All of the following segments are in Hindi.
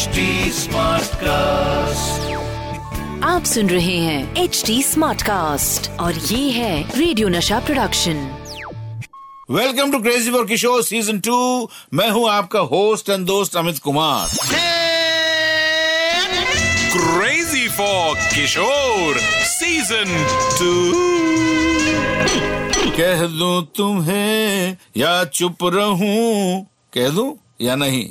HD कास्ट आप सुन रहे हैं एच डी स्मार्ट कास्ट और ये है radio Nasha production welcome to crazy for Kishore season two मैं हूँ आपका होस्ट एंड दोस्त Amit Kumar. Crazy for Kishore season two कह दूँ तुम्हें या चुप रहूँ? कह दूँ? या नहीं?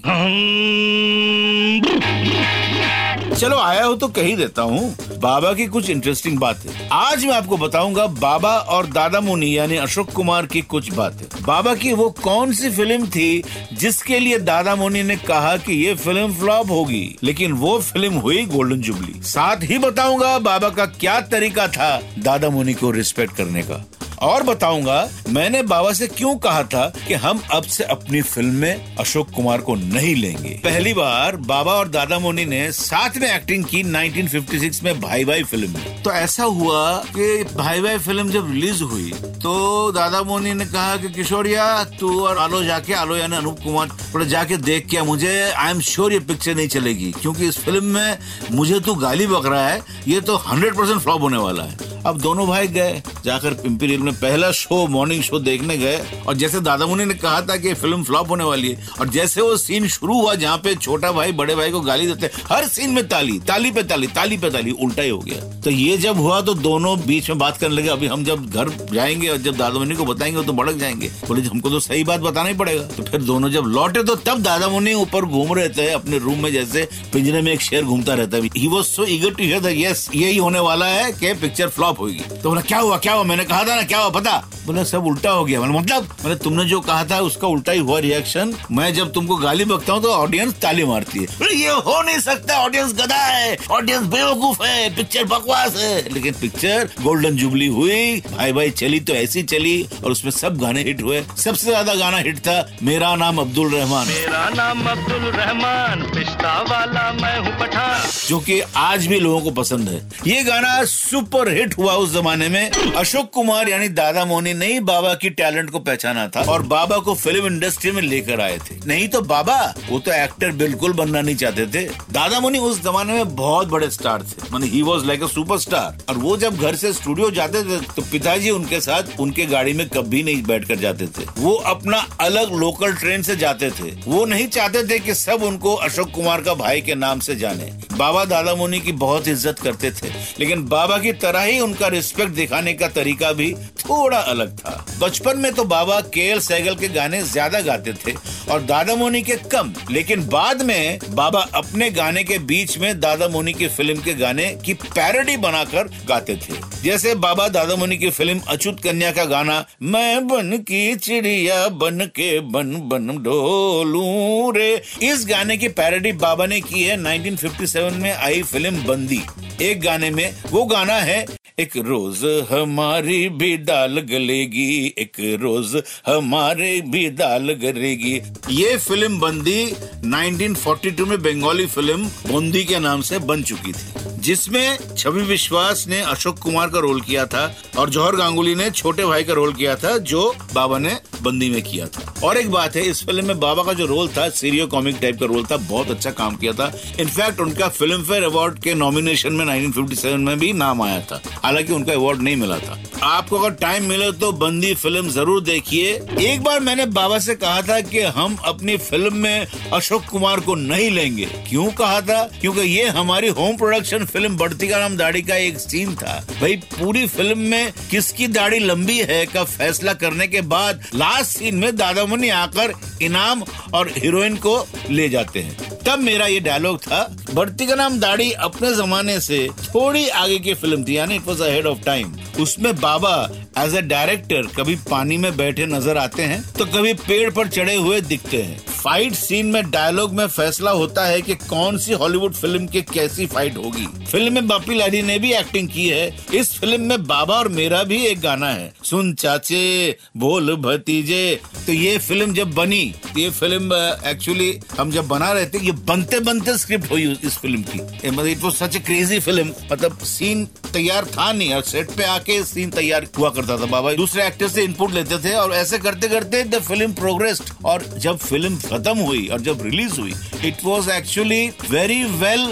चलो, आया हो तो कह ही देता हूँ। बाबा की कुछ इंटरेस्टिंग बातें। आज मैं आपको बताऊँगा बाबा और दादा मुनि, यानी अशोक कुमार की कुछ बातें। बाबा की वो कौन सी फ़िल्म थी जिसके लिए दादा मुनि ने कहा कि ये फ़िल्म फ्लॉप होगी? लेकिन वो फ़िल्म हुई गोल्डन जुबली साथ ही बताऊँगा बाबा का क्या तरीका था दादा मुनि को रिस्पेक्ट करने का। और बताऊँगा, मैंने बाबा से क्यों कहा था कि हम अब से अपनी फ़िल्म में अशोक कुमार को नहीं लेंगे। पहली बार बाबा और दादा मोनी ने साथ में एक्टिंग की 1956 में भाई भाई फ़िल्म में। तो ऐसा हुआ कि भाई भाई फ़िल्म जब रिलीज़ हुई तो दादा मोनी ने कहा कि किशोरिया, तू और आलो जाके, आलो यानी अनूप कुमार थोड़ा जाके देख के मुझे आई एम श्योर ये पिक्चर नहीं चलेगी, क्योंकि इस फ़िल्म में मुझे तू गाली बक रहा है, ये तो हंड्रेड परसेंट फ्लॉप होने वाला है। अब दोनों भाई गए, जाकर पिंपीरियल में पहला शो मॉर्निंग शो देखने गए। और जैसे दादा मुनि ने कहा था कि फ़िल्म फ्लॉप होने वाली है, और जैसे वो सीन शुरू हुआ जहाँ पे छोटा भाई बड़े भाई को गाली देते, हर सीन में ताली ताली पे ताली ताली पे ताली, उल्टा ही हो गया। तो ये जब हुआ तो दोनों बीच में बात करने लगे, अभी हम जब घर जाएँगे और जब दादा मुनि को बताएँगे तो भड़क जाएँगे। बोले हमको तो सही बात बताना ही पड़ेगा। तो फिर दोनों जब लौटे तो तब दादा मुनि ऊपर घूम रहे थे, अपने रूम में जैसे पिंजरे में एक शेर घूमता रहता है। He so eager to hear yes यही होने वाला है कि पिक्चर फ्लॉप होगी। तो बोला क्या हुआ क्या हुआ? मैंने कहा था ना क्या हुआ पता? बोला सब उल्टा हो गया। मतलब? मैंने तुमने जो कहा था उसका उल्टा ही हुआ रिएक्शन मैं जब तुमको गाली बकता हूँ तो ऑडियंस ताली मारती है। ये हो नहीं सकता ऑडियंस गधा है ऑडियंस बेवकूफ़ है पिक्चर बकवास है। लेकिन पिक्चर गोल्डन जुबली हुई भाई भाई चली तो ऐसी चली और उसमें सब गाने हिट हुए। सबसे ज़्यादा गाना हिट था मेरा नाम अब्दुल रहमान। मेरा नाम अब्दुल रहमान पिस्ता वाला मैं हूँ पठान। जो कि आज भी लोगों को पसंद है। ये गाना सुपर हिट हुआ उस जमाने में। अशोक कुमार यानी दादा मोनी ने ही बाबा की टैलेंट को पहचाना था और बाबा को फ़िल्म इंडस्ट्री में लेकर आए थे। नहीं तो बाबा, वो तो एक्टर बिल्कुल बनना नहीं चाहते थे। दादा मोनी उस जमाने में बहुत बड़े स्टार थे। माने he was like a superstar और वो जब घर से स्टूडियो जाते थे तो पिताजी उनके साथ उनके गाड़ी में कभी नहीं बैठ कर जाते थे। वो अपना अलग लोकल ट्रेन से जाते थे। वो नहीं चाहते थे कि सब उनको अशोक कुमार का भाई के नाम से जाने। बाबा दादा मुनि की बहुत इज़्ज़त करते थे। लेकिन बाबा की तरह ही उनका रिस्पेक्ट दिखाने का तरीका भी थोड़ा अलग था। बचपन में तो बाबा के एल सहगल के गाने ज़्यादा गाते थे और दादा मोनी के कम, लेकिन बाद में बाबा अपने गाने के बीच में दादा मोनी की फ़िल्म के गाने की पैरोडी बनाकर गाते थे। जैसे बाबा दादा मोनी की फ़िल्म अचूत कन्या का गाना, मैं बन की चिड़िया बन के बन बन डोलू रे। इस गाने की पैरोडी बाबा ने की है। 1957 में आई फ़िल्म बंदी। एक गाने में वो गाना है एक रोज हमारी भी डाल गलेगी, एक रोज हमारे भी डाल गलेगी। ये फ़िल्म बंदी 1942 में बंगाली फ़िल्म, बंदी के नाम से बन चुकी थी। जिसमें छवि विश्वास ने अशोक कुमार का रोल किया था और जौहर गांगुली ने छोटे भाई का रोल किया था, जो बाबा ने बंदी में किया था। और एक बात है, इस फ़िल्म में बाबा का जो रोल था, सीरियो कॉमिक टाइप का रोल था, बहुत अच्छा काम किया था। इनफैक्ट उनका फ़िल्म फेयर अवार्ड के नॉमिनेशन में 1957 में भी नाम आया था। हालाँकि उनका अवार्ड नहीं मिला था। आपको अगर टाइम मिले तो बंदी फ़िल्म ज़रूर देखिए। एक बार मैंने बाबा से कहा था कि हम अपनी फ़िल्म में अशोक कुमार को नहीं लेंगे। क्यों कहा था? क्योंकि ये हमारी होम प्रोडक्शन फ़िल्म बढ़ती का नाम दाढ़ी का एक सीन था। भाई, पूरी फ़िल्म में किसकी दाढ़ी लंबी है का फैसला करने के बाद लास्ट सीन में दादा मुनि आकर इनाम और हीरोइन को ले जाते हैं। तब मेरा ये डायलॉग था बढ़ती का नाम दाढ़ी अपने जमाने से थोड़ी आगे की फ़िल्म थी, यानी it was ahead of time उसमें बाबा एज ए डायरेक्टर कभी पानी में बैठे नज़र आते हैं तो कभी पेड़ पर चढ़े हुए दिखते हैं। फाइट सीन में डायलॉग में फैसला होता है कि कौन सी हॉलीवुड फ़िल्म की कैसी फाइट होगी। फ़िल्म में बापी लारी ने भी एक्टिंग की है। इस फ़िल्म में बाबा और मेरा भी एक गाना है। सुन चाचे, बोल भतीजे। तो ये फ़िल्म जब बनी, ये फ़िल्म एक्चुअली हम जब बना रहे थे, ये बनते बनते स्क्रिप्ट हुई इस फ़िल्म की। मतलब it such a crazy film मतलब सीन तैयार था नहीं, और सेट पे आके सीन तैयार हुआ करता था बाबा। दूसरे एक्टर से इनपुट लेते थे, और ऐसे करते करते द फ़िल्म प्रोग्रेस्ड और जब फ़िल्म खत्म हुई, और जब रिलीज़ हुई it was actually very well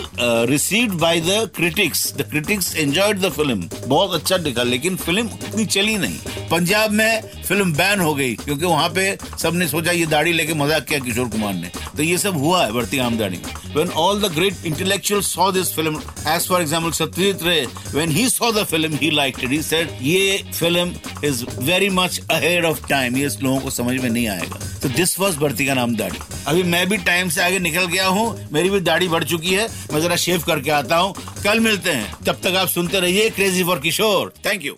received by the critics the critics enjoyed the film बहुत अच्छा दिखा, लेकिन फ़िल्म उतनी चली नहीं। पंजाब में फ़िल्म बैन हो गई, क्योंकि वहाँ पे सबने सोचा ये दाढ़ी लेके मज़ाक किया किशोर कुमार ने। तो ये सब हुआ है बढ़ती आमदनी। When all the great intellectuals saw this film, as for example satyajit ray, when he saw the film, he liked it. He said, ये film is very much ahead of time. ये लोगों को समझ में नहीं आएगा। तो दिस वॉज़ बढ़ती का नाम दाढ़ी अभी मैं भी टाइम से आगे निकल गया हूँ, मेरी भी दाढ़ी बढ़ चुकी है, मैं जरा शेव करके आता हूँ। कल मिलते हैं। तब तक आप सुनते रहिए crazy for Kishore thank you